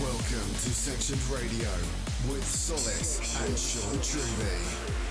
Welcome to Sectioned Radio with Solis and Sean Truby.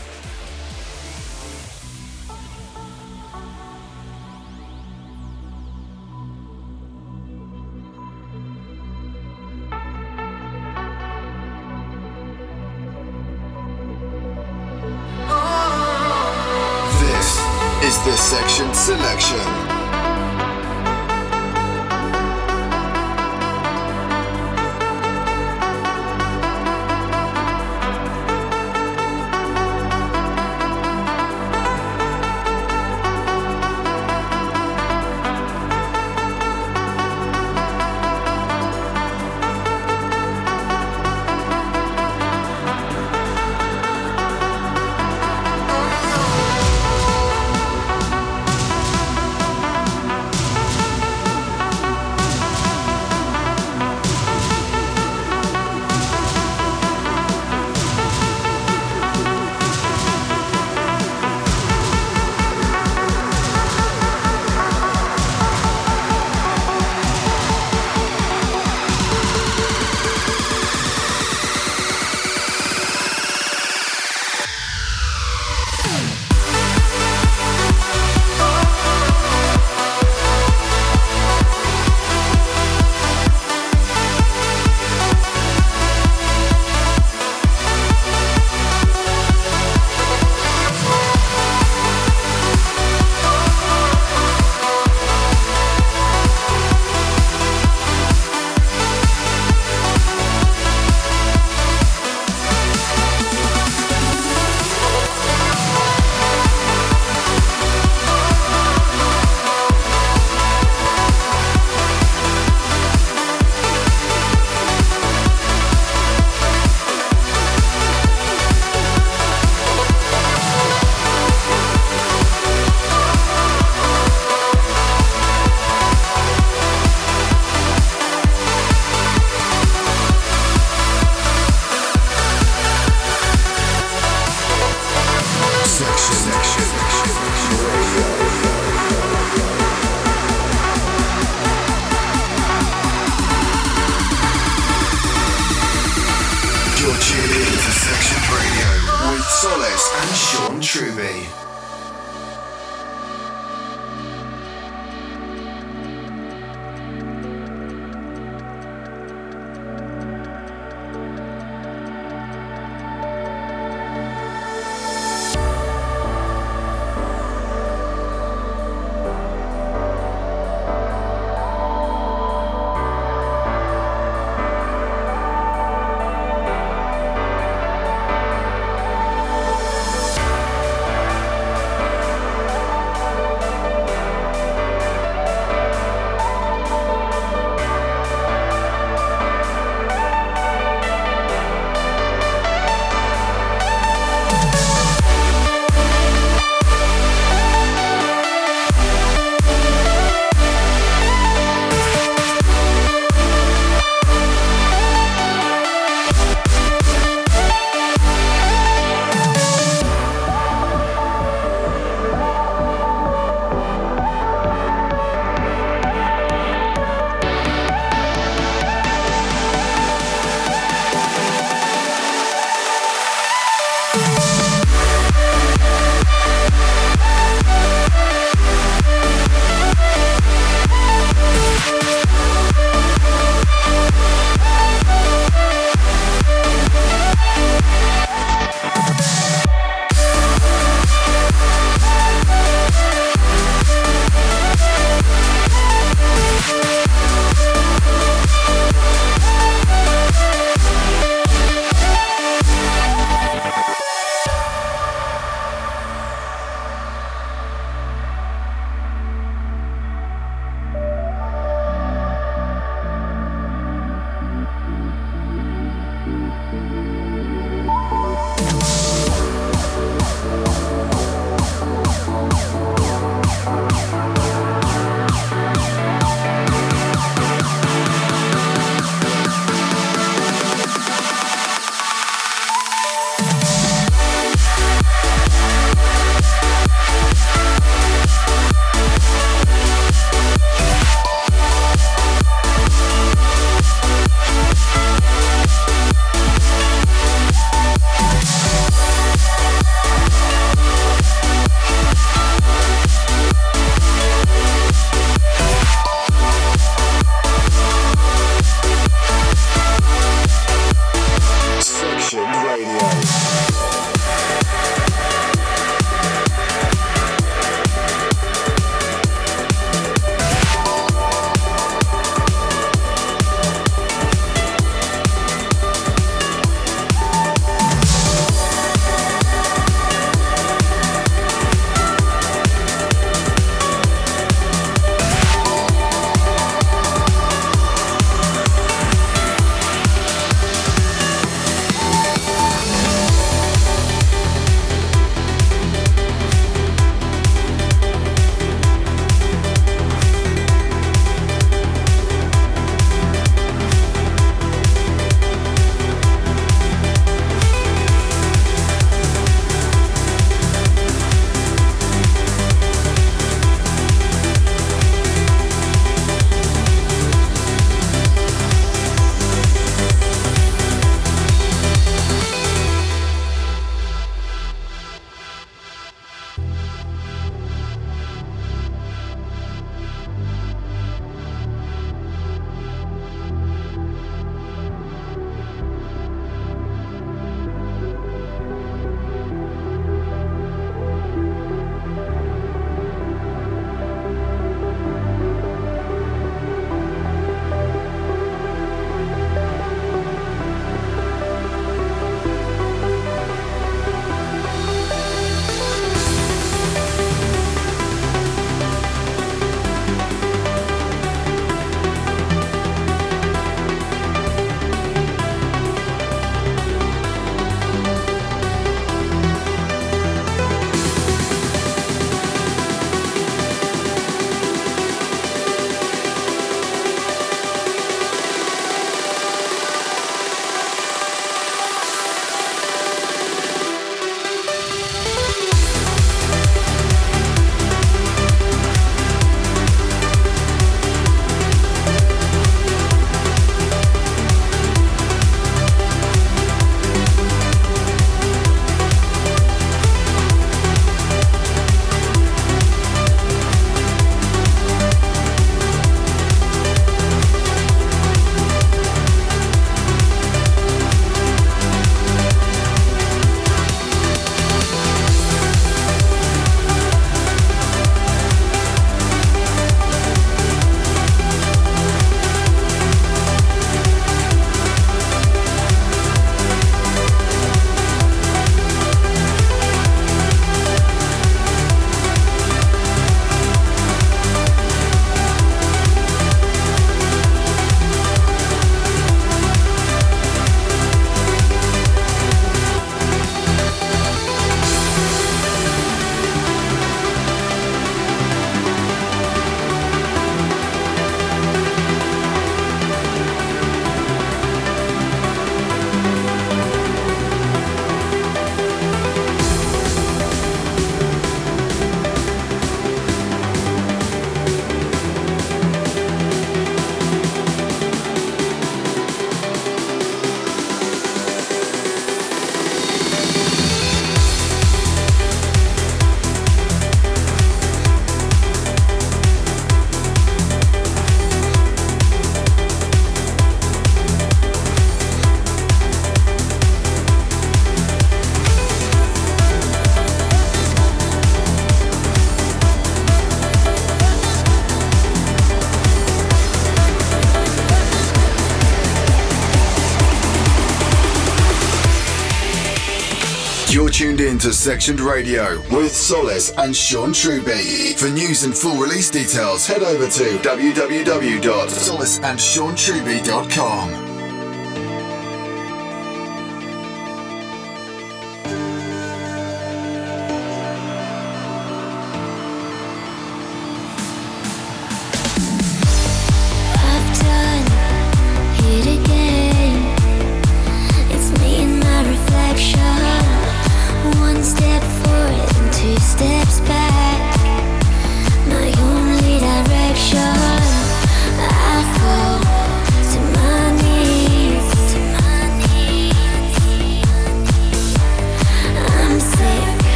To Sectioned Radio with Solis and Sean Truby. For news and full release details, head over to www.solisandseantruby.com.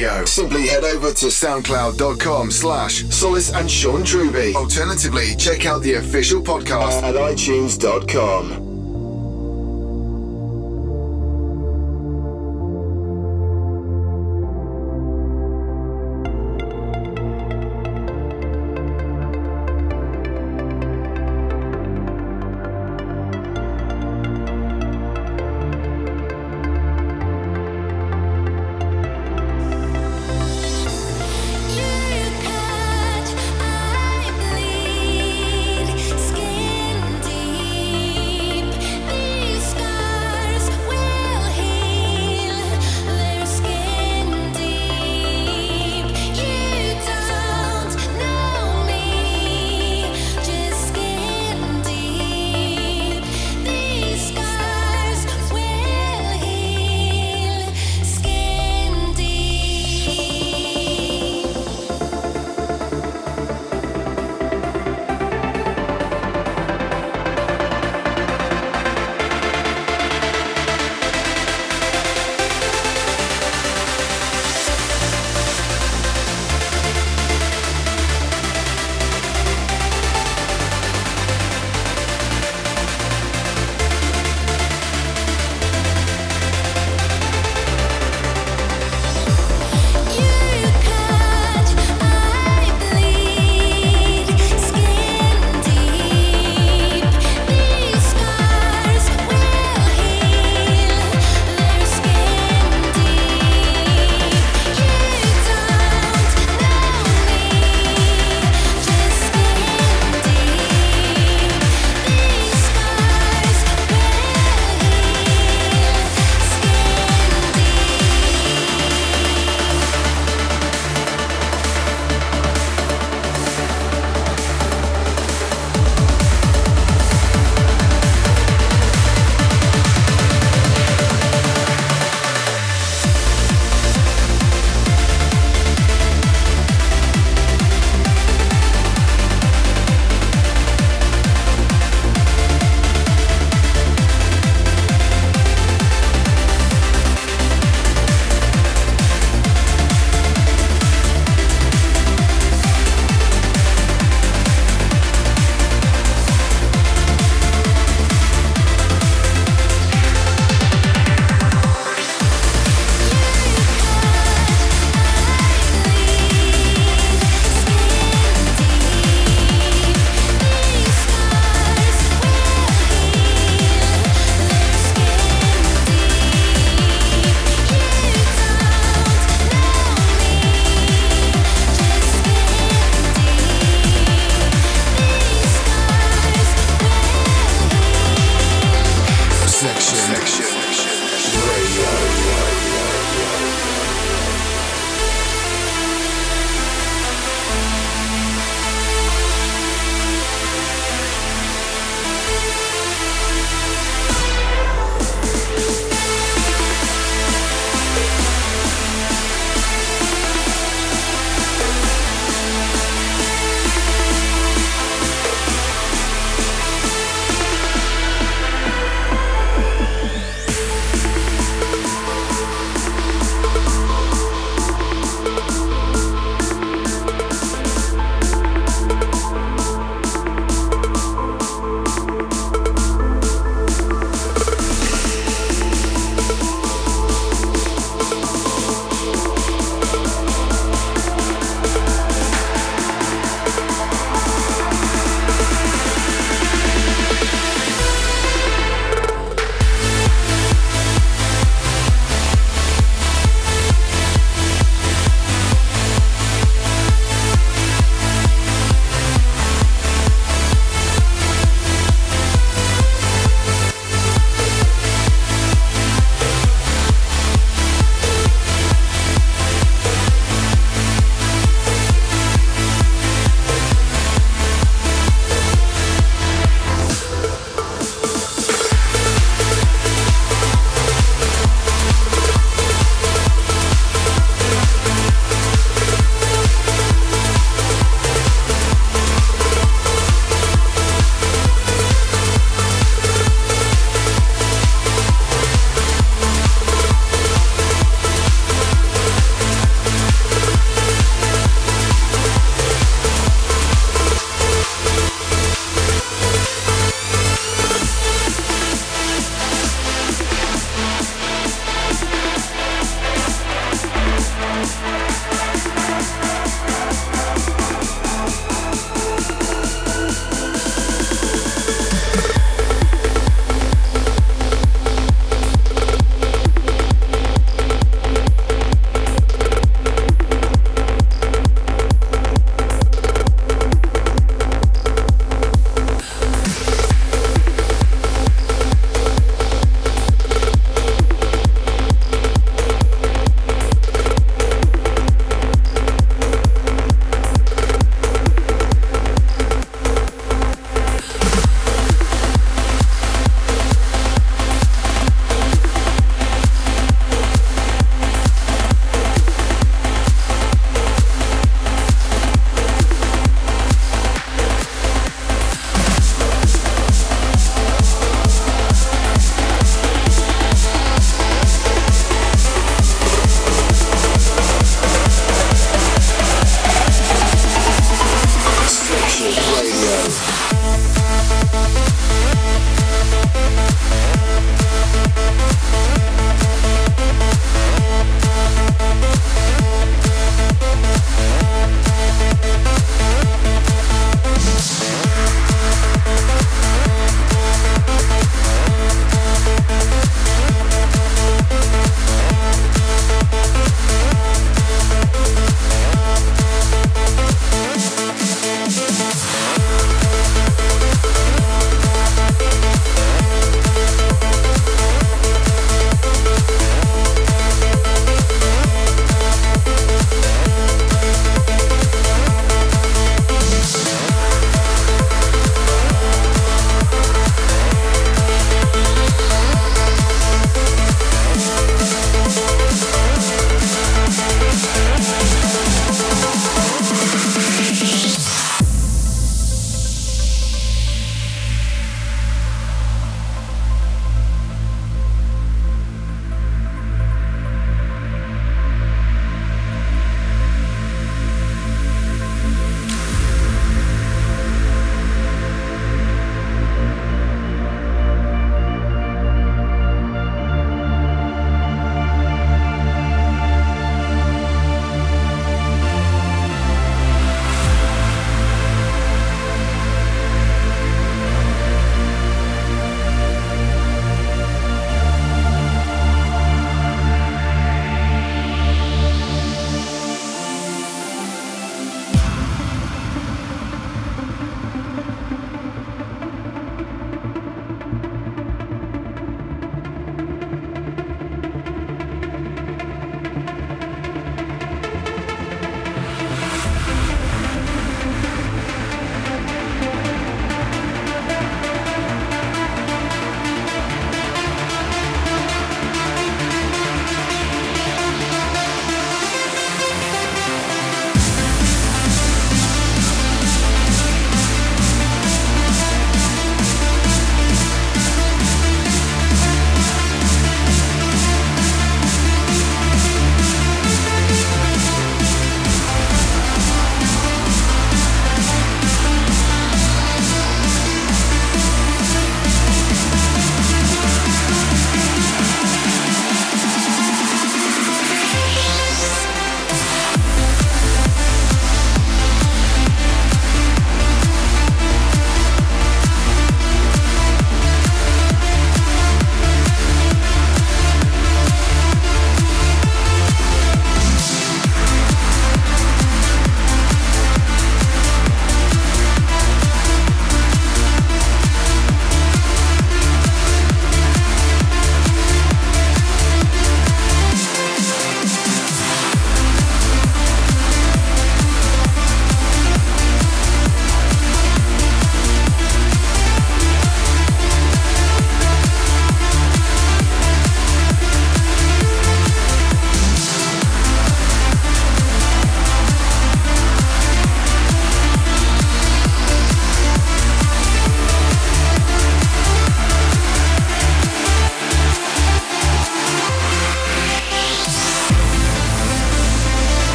Radio, simply head over to soundcloud.com slash Solis and Sean Truby. Alternatively, check out the official podcast at itunes.com.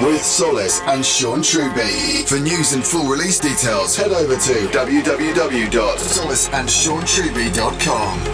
with Solis and Sean Truby. For news and full release details, head over to www.solisandseantruby.com.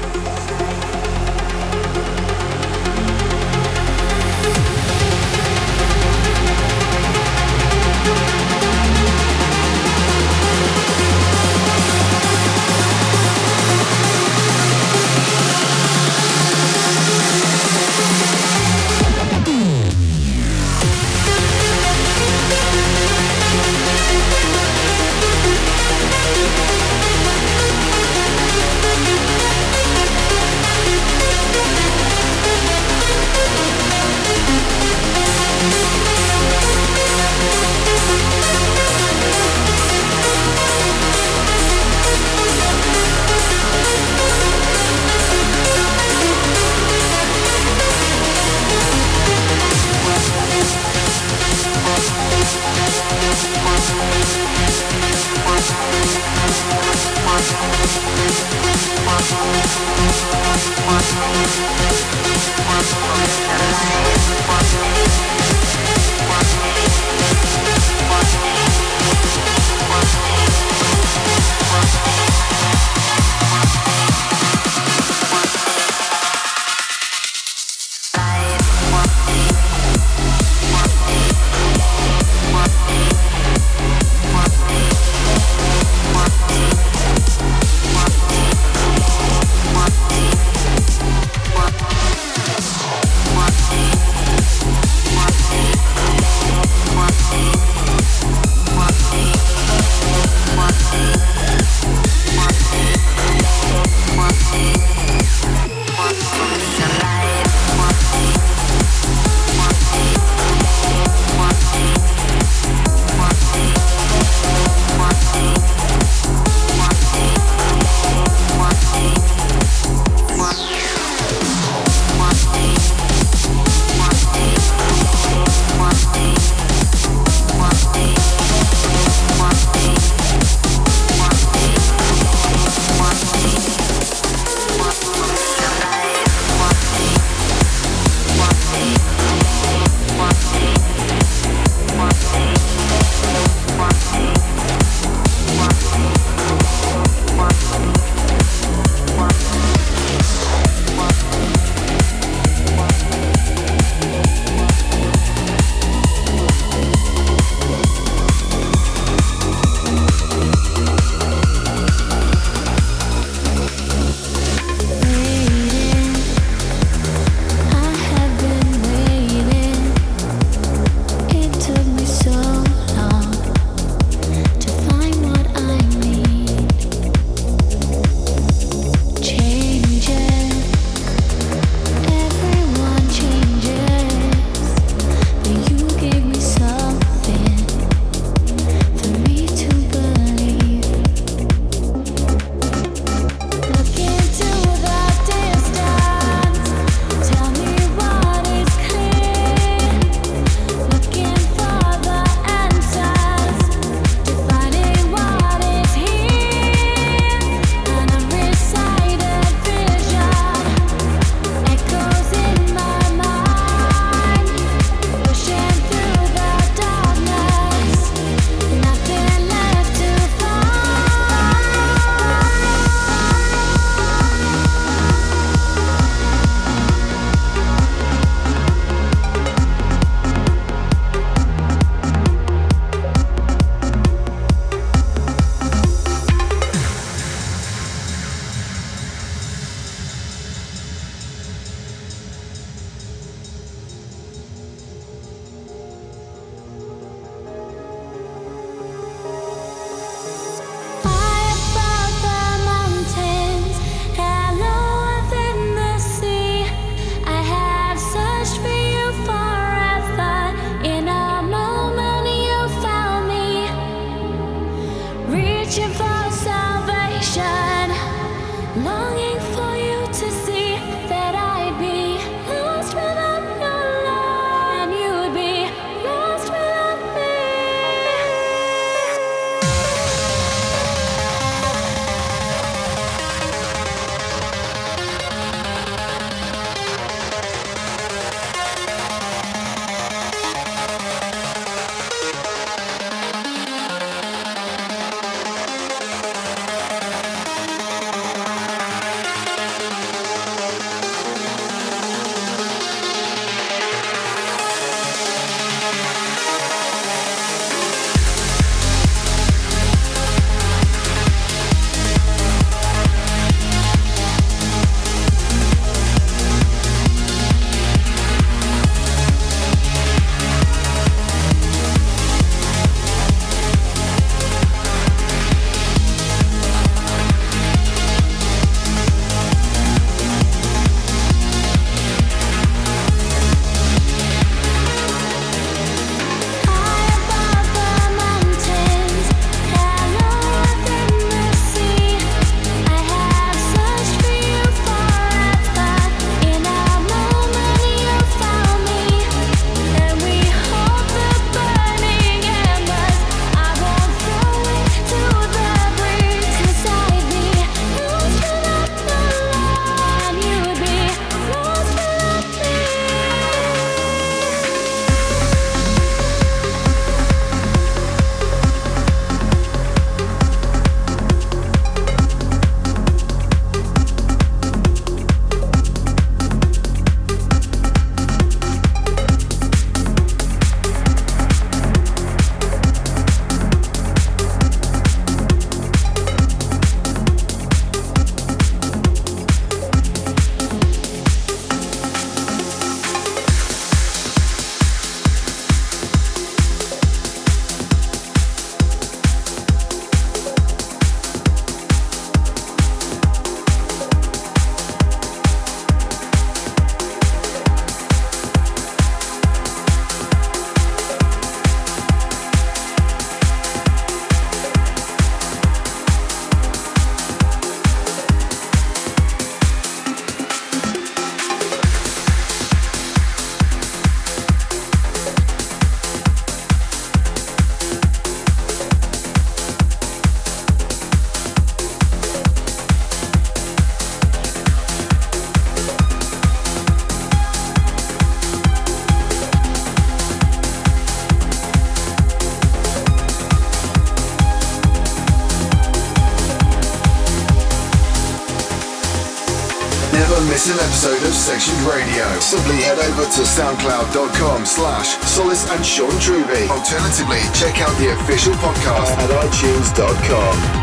simply head over to soundcloud.com slash Solis and Sean Truby. Alternatively, check out the official podcast at itunes.com.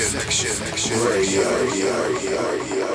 Sectioned. Radio.